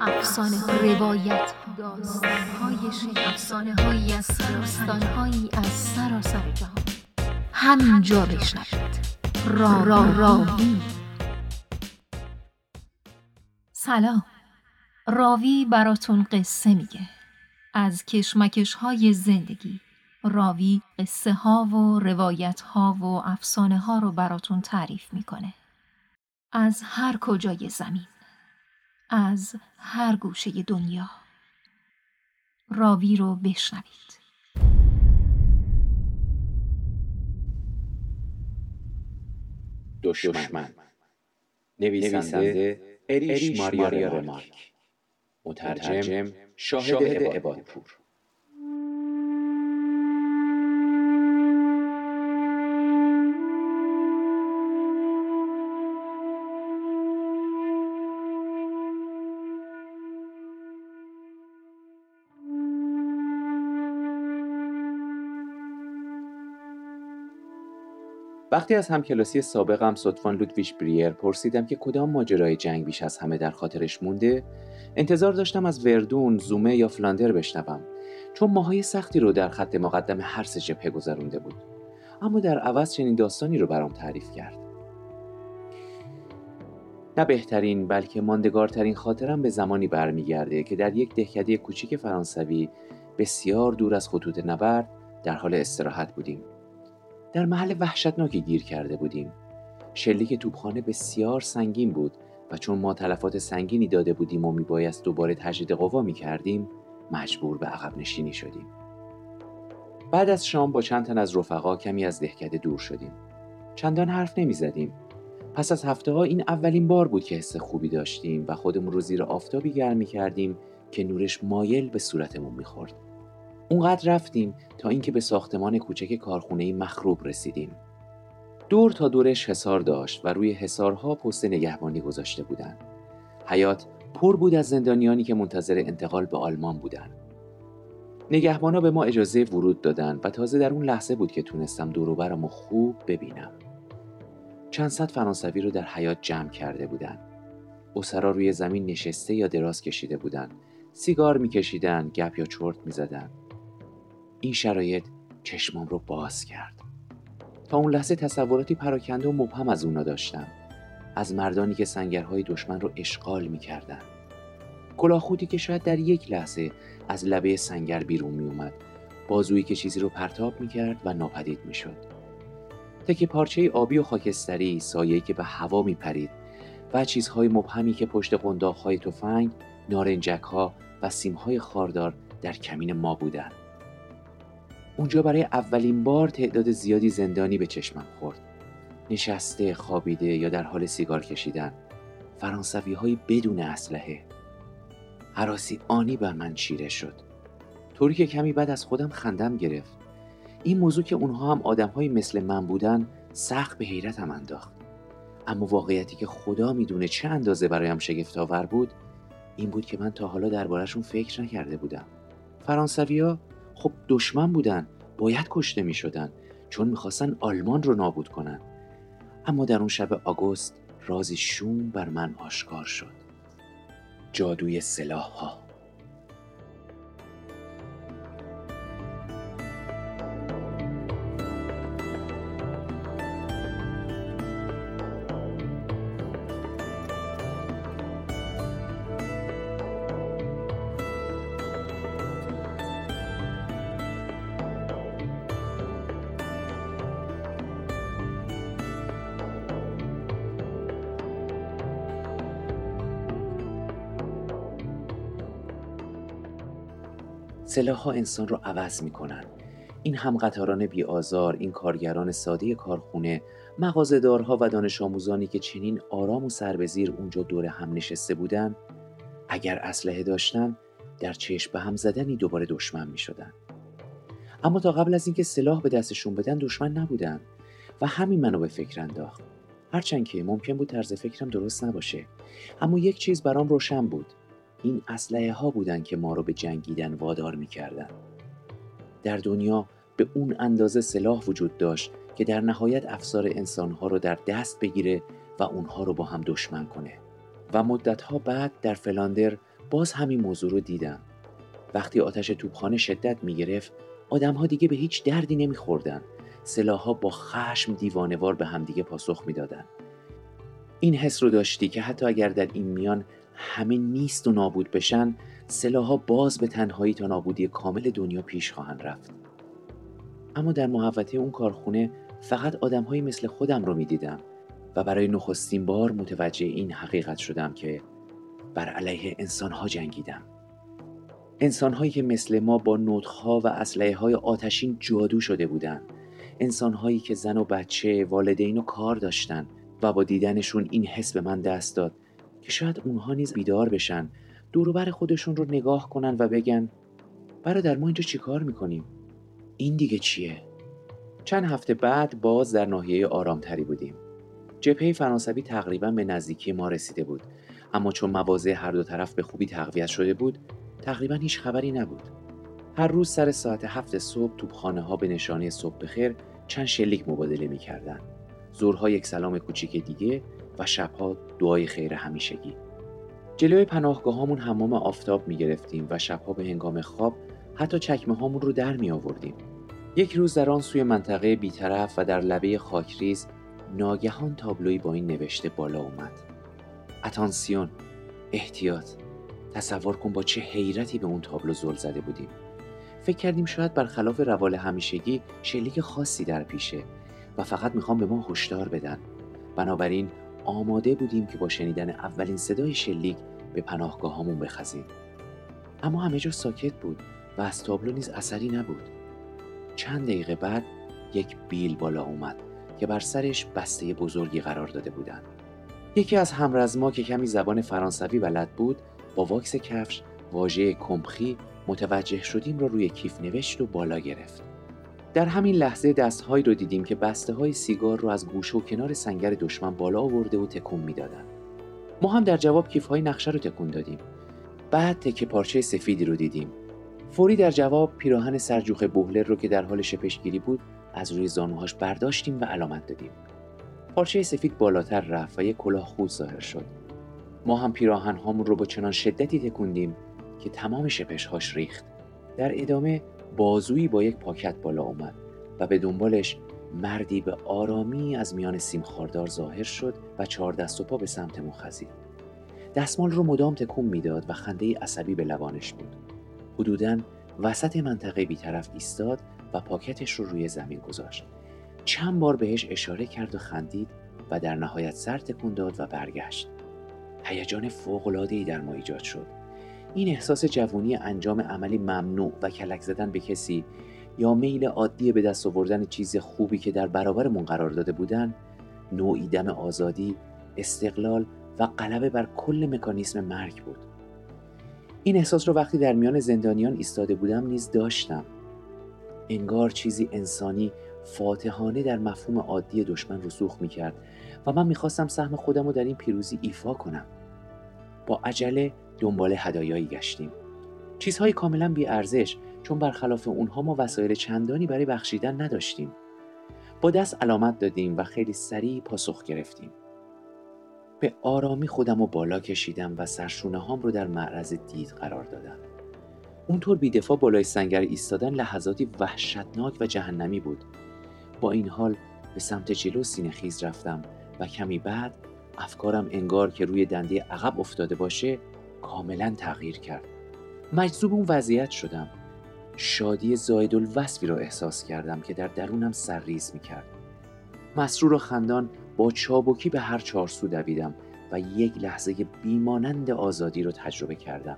افسانه روایت داستان های افسانه هایی از داستان هایی از سراسر جهان همینجا بشنوید. را را راوی. سلام. راوی براتون قصه میگه. از کشمکش های زندگی. راوی قصه ها و روایت ها و افسانه ها رو براتون تعریف می‌کنه. از هر کجای زمین. از هر گوشه دنیا. راوی رو بشنوید. دشمن. نویسنده اریش ماریا رمارک مترجم شاهد عبادپور وقتی از همکلاسی سابقم صدفان لودویش بریر پرسیدم که کدام ماجرای جنگ بیش از همه در خاطرش مونده انتظار داشتم از وردون، زومه یا فلاندر بشنوم چون ماهای سختی رو در خط مقدم هر سه جبهه گذرونده بود. اما در عوض چنین داستانی رو برام تعریف کرد. نه بهترین بلکه ماندگارترین خاطرم به زمانی برمیگرده که در یک دهکده کوچیک فرانسوی بسیار دور از خطوط نبرد در حال استراحت بودیم. در محل وحشتناکی گیر کرده بودیم. شلیک توپخانه بسیار سنگین بود و چون ما تلفات سنگینی داده بودیم و میبایست دوباره تجدید قوا می کردیم مجبور به عقب نشینی شدیم. بعد از شام با چند تن از رفقا کمی از دهکده دور شدیم. چندان حرف نمی زدیم پس از هفته ها این اولین بار بود که حس خوبی داشتیم و خودمون رو زیر آفتابی گرم می کردیم که نورش مایل به صورتمون می‌خورد. اونقدر رفتیم تا اینکه به ساختمان کوچک کارخونه مخروب رسیدیم. دور تا دورش حصار داشت و روی حصارها پست نگهبانی گذاشته بودند. حیات پر بود از زندانیانی که منتظر انتقال به آلمان بودند. نگهبانا به ما اجازه ورود دادن و تازه در اون لحظه بود که تونستم دوروبرم خوب ببینم. چند صد فرانسوی رو در حیات جمع کرده بودند. اسرا روی زمین نشسته یا دراز کشیده بودند. سیگار میکشیدن، گپ یا چرت می‌زدن. این شرایط چشمام رو باز کرد. تا اون لحظه تصوراتی پراکنده و مبهم از اونا داشتم. از مردانی که سنگرهای دشمن رو اشغال می‌کردن. کلاهخودی که شاید در یک لحظه از لبه سنگر بیرون میومد بازویی که چیزی رو پرتاب می‌کرد و ناپدید می‌شد. تک پارچه آبی و خاکستری سایه‌ای که به هوا میپرید و چیزهای مبهمی که پشت قنداقهای تفنگ نارنجک ها و سیمهای خاردار در کمین ما بودند. اونجا برای اولین بار تعداد زیادی زندانی به چشمم خورد. نشسته خوابیده یا در حال سیگار کشیدن. فرانسوی های بدون اسلحه. حراسی آنی بر من چیره شد. طوری که کمی بعد از خودم خندم گرفت. این موضوع که اونها هم آدم مثل من بودن سخت به حیرتم انداخت. اما واقعیتی که خدا می‌دونه چه اندازه برایم شگفتآور بود این بود که من تا حالا دربارهشون فکر نکرده بودم. فرانسویا خب دشمن بودن باید کشته می شدن چون می‌خواستن آلمان رو نابود کنن. اما در اون شب آگوست رازی شوم بر من آشکار شد. جادوی سلاح ها ها انسان رو عوض می‌کنن. این هم قطاران بی آزار، این کارگران ساده کارخونه، مغازه‌دارها و دانش آموزانی که چنین آرام و سربزیر اونجا دور هم نشسته بودن اگر اسلحه داشتن در چشم به هم زدنی دوباره دشمن می شدن. اما تا قبل از اینکه سلاح به دستشون بدن دشمن نبودن و همین منو به فکر انداخت. هرچند که ممکن بود طرز فکرم درست نباشه اما یک چیز برام روشن بود. این اسلحه ها بودن که ما رو به جنگیدن وادار می‌کردن. در دنیا به اون اندازه سلاح وجود داشت که در نهایت افسار انسانها رو در دست بگیره و اونها رو با هم دشمن کنه. و مدتها بعد در فلاندر باز همین موضوع رو دیدم. وقتی آتش توپخانه شدت می گرفت آدمها دیگه به هیچ دردی نمیخوردن. سلاحها با خشم دیوانوار به همدیگه پاسخ می‌دادند این حس رو داشتی که حتی اگر در این میان همه نیست و نابود بشن سلاحها باز به تنهایی تا نابودی کامل دنیا پیش خواهند رفت. اما در محوطه اون کارخونه فقط آدمهایی مثل خودم رو می‌دیدم و برای نخستین بار متوجه این حقیقت شدم که بر علیه انسانها جنگیدم. انسانهایی که مثل ما با نطخها و اسلحه های آتشین جادو شده بودند انسانهایی که زن و بچه والدین و کار داشتن و با دیدنشون این حس به من دست داد که شاید اونها نیز بیدار بشن دوروبر خودشون رو نگاه کنن و بگن برادر ما اینجا چیکار می‌کنیم؟ این دیگه چیه؟ چند هفته بعد باز در ناحیه آرامتری بودیم. جبهه فرانسوی تقریبا به نزدیکی ما رسیده بود. اما چون مواضع هر دو طرف به خوبی تقویت شده بود تقریبا هیچ خبری نبود. هر روز سر ساعت هفت صبح توپخانه ها به نشانه صبح بخیر چند شلیک مبادله می کردن. زورها یک سلام کوچیک دیگه و شبها دعای خیر همیشگی. جلوی پناهگاه هامون حمام آفتاب می گرفتیم و شبها به هنگام خواب حتی چکمه هامون رو در می آوردیم. یک روز در آن سوی منطقه بیطرف و در لبه خاکریز ناگهان تابلوی با این نوشته بالا اومد. اتانسیون احتیاط تصور کن با چه حیرتی به اون تابلو زل زده بودیم فکر کردیم شاید برخلاف روال همیشگی شلیک خاصی در پیشه و فقط می‌خوام به ما هشدار بدن بنابراین آماده بودیم که با شنیدن اولین صدای شلیک به پناهگاهامون بخزیم. اما همه جا ساکت بود و از تابلو نیز اثری نبود. چند دقیقه بعد یک بیل بالا اومد که بر سرش بسته بزرگی قرار داده بودند. یکی از همرزما که کمی زبان فرانسوی بلد بود با واکس کفش واژه کمخی متوجه شدیم را روی کیف نوشت و بالا گرفت. در همین لحظه دستهایی رو دیدیم که بسته های سیگار رو از گوشه و کنار سنگر دشمن بالا آورده و تکون می‌دادند. ما هم در جواب کیف های نقشه رو تکون دادیم. بعد تکه پارچه سفیدی رو دیدیم. فوری در جواب پیراهن سرجوخ بوهلر رو که در حال شپشگیری بود از روی زانوهاش برداشتیم و علامت دادیم. پارچه سفید بالاتر رفت و یک کلاه خود ظاهر شد. ما هم پیراهن هامون رو با چنان شدتی تکوندیم که تمام شپشهاش ریخت در ادامه بازویی با یک پاکت بالا اومد و به دنبالش مردی به آرامی از میان سیم خاردار ظاهر شد و چهار دست و پا به سمت ما خزید. دستمال رو مدام تکون می‌داد و خنده عصبی به لبانش بود. حدوداً وسط منطقه بیطرف ایستاد و پاکتش رو روی زمین گذاشت. چند بار بهش اشاره کرد و خندید و در نهایت سر تکون داد و برگشت. هیجان فوق‌العاده‌ای در ما ایجاد شد. این احساس جوونی انجام عملی ممنوع و کلک زدن به کسی یا میل عادی به دست آوردن چیز خوبی که در برابرمون قرار داده بودن نوعی دم آزادی استقلال و غلبه بر کل مکانیسم مرگ بود. این احساس رو وقتی در میان زندانیان ایستاده بودم نیز داشتم. انگار چیزی انسانی فاتحانه در مفهوم عادی دشمن رسوخ می کرد و من می‌خواستم سهم خودم رو در این پیروزی ایفا کنم. با عجله دنبال هدایایی گشتیم. چیزهای کاملا بی ارزش چون برخلاف اونها ما وسایل چندانی برای بخشیدن نداشتیم. با دست علامت دادیم و خیلی سریع پاسخ گرفتیم. به آرامی خودم رو بالا کشیدم و سرشونه هام رو در معرض دید قرار دادم. اونطور بیدفاع بالای سنگر ایستادن لحظاتی وحشتناک و جهنمی بود. با این حال به سمت جلو سینه خیز رفتم و کمی بعد افکارم انگار که روی دنده عقب افتاده باشه کاملا تغییر کرد. مجذوب اون وضعیت شدم. شادی زاید الوصفی را احساس کردم که در درونم سرریز می کرد مسرور و خندان با چابکی به هر چارسو دویدم و یک لحظه بیمانند آزادی رو تجربه کردم.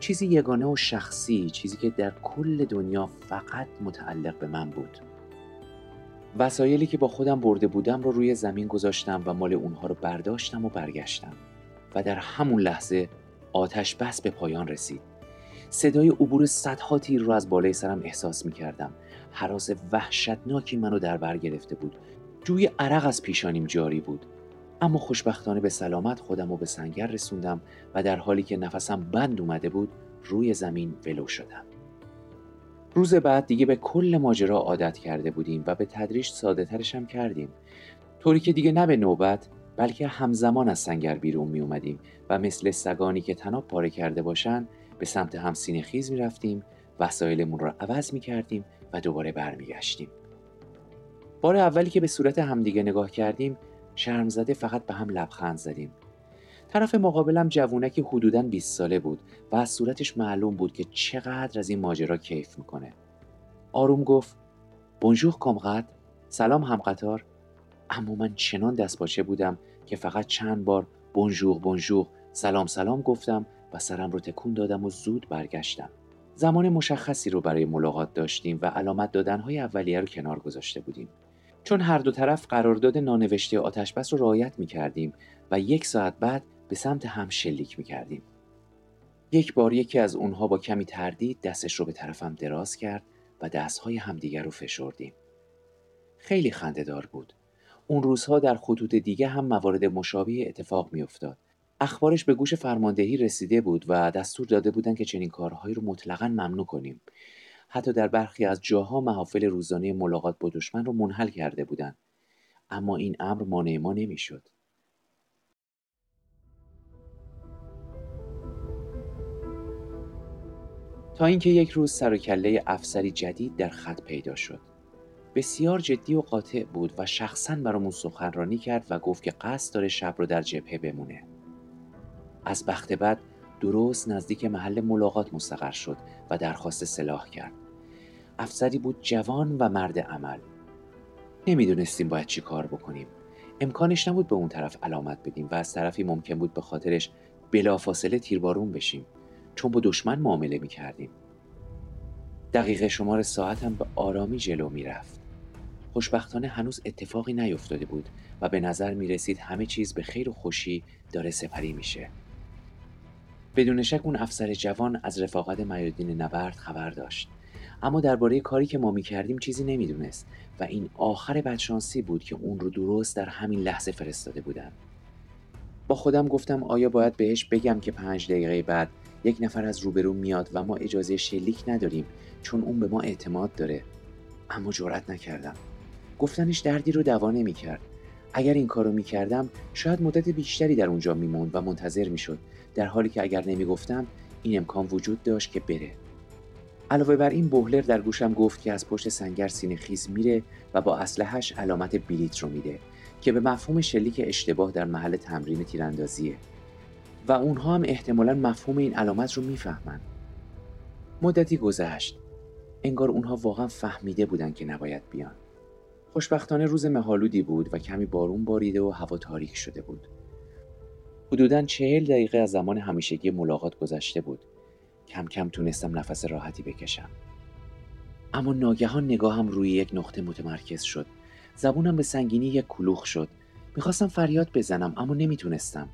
چیزی یگانه و شخصی چیزی که در کل دنیا فقط متعلق به من بود. وسایلی که با خودم برده بودم رو روی زمین گذاشتم و مال اونها رو برداشتم و برگشتم. و در همون لحظه آتش بس به پایان رسید. صدای عبور صدها تیر رو از بالای سرم احساس می کردم حراس وحشتناکی منو در بر گرفته بود. جوی عرق از پیشانیم جاری بود. اما خوشبختانه به سلامت خودم رو به سنگر رسوندم و در حالی که نفسم بند اومده بود روی زمین ولو شدم. روز بعد دیگه به کل ماجرا عادت کرده بودیم و به تدریج ساده ترشم کردیم. طوری که دیگه نه به نوبت بلکه همزمان از سنگر بیرون می اومدیم و مثل سگانی که تناب پاره کرده باشن به سمت همسین خیز می رفتیم وسایلمون رو عوض می کردیم و دوباره برمیگشتیم. بار اولی که به صورت همدیگه نگاه کردیم شرم زده فقط به هم لبخند زدیم. طرف مقابلم جوونکی حدوداً 20 ساله بود و از صورتش معلوم بود که چقدر از این ماجرا کیف می‌کنه. آروم گفت بونژور کامقد سلام هم قطار اما من چنان دستپاچه بودم که فقط چند بار بونژور بونژور سلام سلام گفتم و سرم رو تکون دادم و زود برگشتم زمان مشخصی رو برای ملاقات داشتیم و علامت دادنهای اولیه رو کنار گذاشته بودیم چون هر دو طرف قرارداد نانوشته آتشبس رو رعایت می کردیم و یک ساعت بعد به سمت هم شلیک می کردیم. یک بار یکی از اونها با کمی تردید دستش رو به طرفم دراز کرد و دستهای همدیگر رو فشردیم. خیلی خندهدار بود. اون روزها در خطوط دیگه هم موارد مشابه اتفاق میافتاد. اخبارش به گوش فرماندهی رسیده بود و دستور داده بودند که چنین کارهایی رو مطلقا ممنوع کنیم. حتی در برخی از جاها محافل روزانه ملاقات با دشمن رو منحل کرده بودند. اما این امر مانع ما نمی‌شد. تا اینکه یک روز سر و کله افسری جدید در خط پیدا شد. بسیار جدی و قاطع بود و شخصا برامون سخنرانی کرد و گفت که قصد داره شب رو در جبهه بمونه. از بخت بعد درست نزدیک محل ملاقات مستقر شد و درخواست سلاح کرد. افسری بود جوان و مرد عمل. نمی‌دونستیم باید چی کار بکنیم. امکانش نبود به اون طرف علامت بدیم و از طرفی ممکن بود به خاطرش بلافاصله تیربارون بشیم چون با دشمن معامله می کردیم. دقیقه شمار ساعتم به آرامی جلو می رفت. خوشبختانه هنوز اتفاقی نیفتاده بود و به نظر می رسید همه چیز به خیر و خوشی داره سپری میشه. بدون شک اون افسر جوان از رفاقت میادین نبرد خبر داشت. اما درباره کاری که ما می کردیم چیزی نمی‌دونست و این آخر بدشانسی بود که اون رو درست در همین لحظه فرستاده بودن. با خودم گفتم آیا باید بهش بگم که پنج دقیقه بعد یک نفر از روبرو میاد و ما اجازه شلیک نداریم چون اون به ما اعتماد داره اما جرأت نکردم گفتنش دردی رو دوا نمی‌کرد. اگر این کارو می‌کردم شاید مدت بیشتری در اونجا میموند و منتظر می‌شد. در حالی که اگر نمی‌گفتم این امکان وجود داشت که بره. علاوه بر این بوهلر در گوشم گفت که از پشت سنگر سینه خیز میره و با اسلحهش علامت بلیت رو میده که به مفهوم شلیک اشتباه در محل تمرین تیراندازیه. و اونها هم احتمالا مفهوم این علامت رو می‌فهمن. مدتی گذشت. انگار اونها واقعا فهمیده بودن که نباید بیان. خوشبختانه روز مهالودی بود و کمی بارون باریده و هوا تاریک شده بود. حدودا چهل دقیقه از زمان همیشگی ملاقات گذشته بود. کم کم تونستم نفس راحتی بکشم. اما ناگهان نگاهم روی یک نقطه متمرکز شد. زبونم به سنگینی یک کلوخ شد. می‌خواستم فریاد بزنم اما نمی‌تونستم.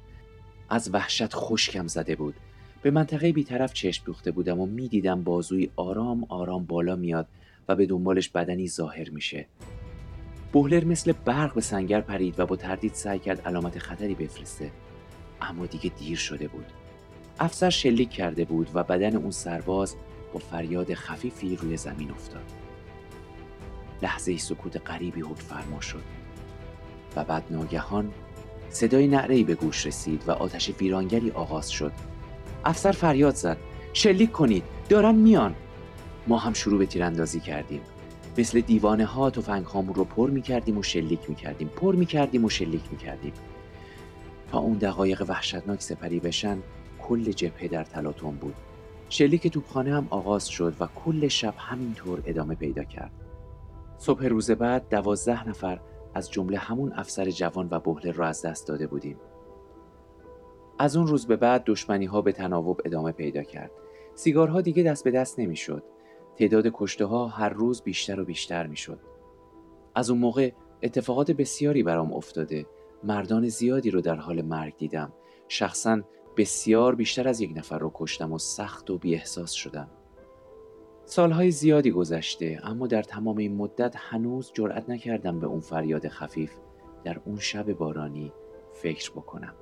از وحشت خشکم زده بود. به منطقه بیطرف چشم دوخته بودم و می‌دیدم بازوی آرام آرام بالا میاد و به دنبالش بدنی ظاهر میشه. بوهلر مثل برق به سنگر پرید و با تردید سعی کرد علامت خطری بفرسته. اما دیگه دیر شده بود. افسر شلیک کرده بود و بدن اون سرباز با فریاد خفیفی روی زمین افتاد. لحظه سکوت غریبی حکم فرما شد. و بعد ناگهان صدای نعرهی به گوش رسید و آتش ویرانگری آغاز شد. افسر فریاد زد. شلیک کنید. دارن میان. ما هم شروع به تیراندازی کردیم. مثل دیوانه ها تفنگ هامون رو پر می کردیم و شلیک می کردیم پر می کردیم و شلیک می کردیم تا اون دقایق وحشتناک سپری بشن کل جبهه در تلاطم بود. شلیک توپخانه هم آغاز شد و کل شب همینطور ادامه پیدا کرد. صبح روز بعد دوازده نفر از جمله همون افسر جوان و بهله را از دست داده بودیم. از اون روز به بعد دشمنی ها به تناوب ادامه پیدا کرد. سیگارها دیگه دست به دست نمی‌شد. تعداد کشته ها هر روز بیشتر و بیشتر می‌شد. از اون موقع اتفاقات بسیاری برام افتاده. مردان زیادی رو در حال مرگ دیدم. شخصا بسیار بیشتر از یک نفر رو کشتم و سخت و بی احساس شدم. سالهای زیادی گذشته اما در تمام این مدت هنوز جرأت نکردم به اون فریاد خفیف در اون شب بارانی فکر بکنم.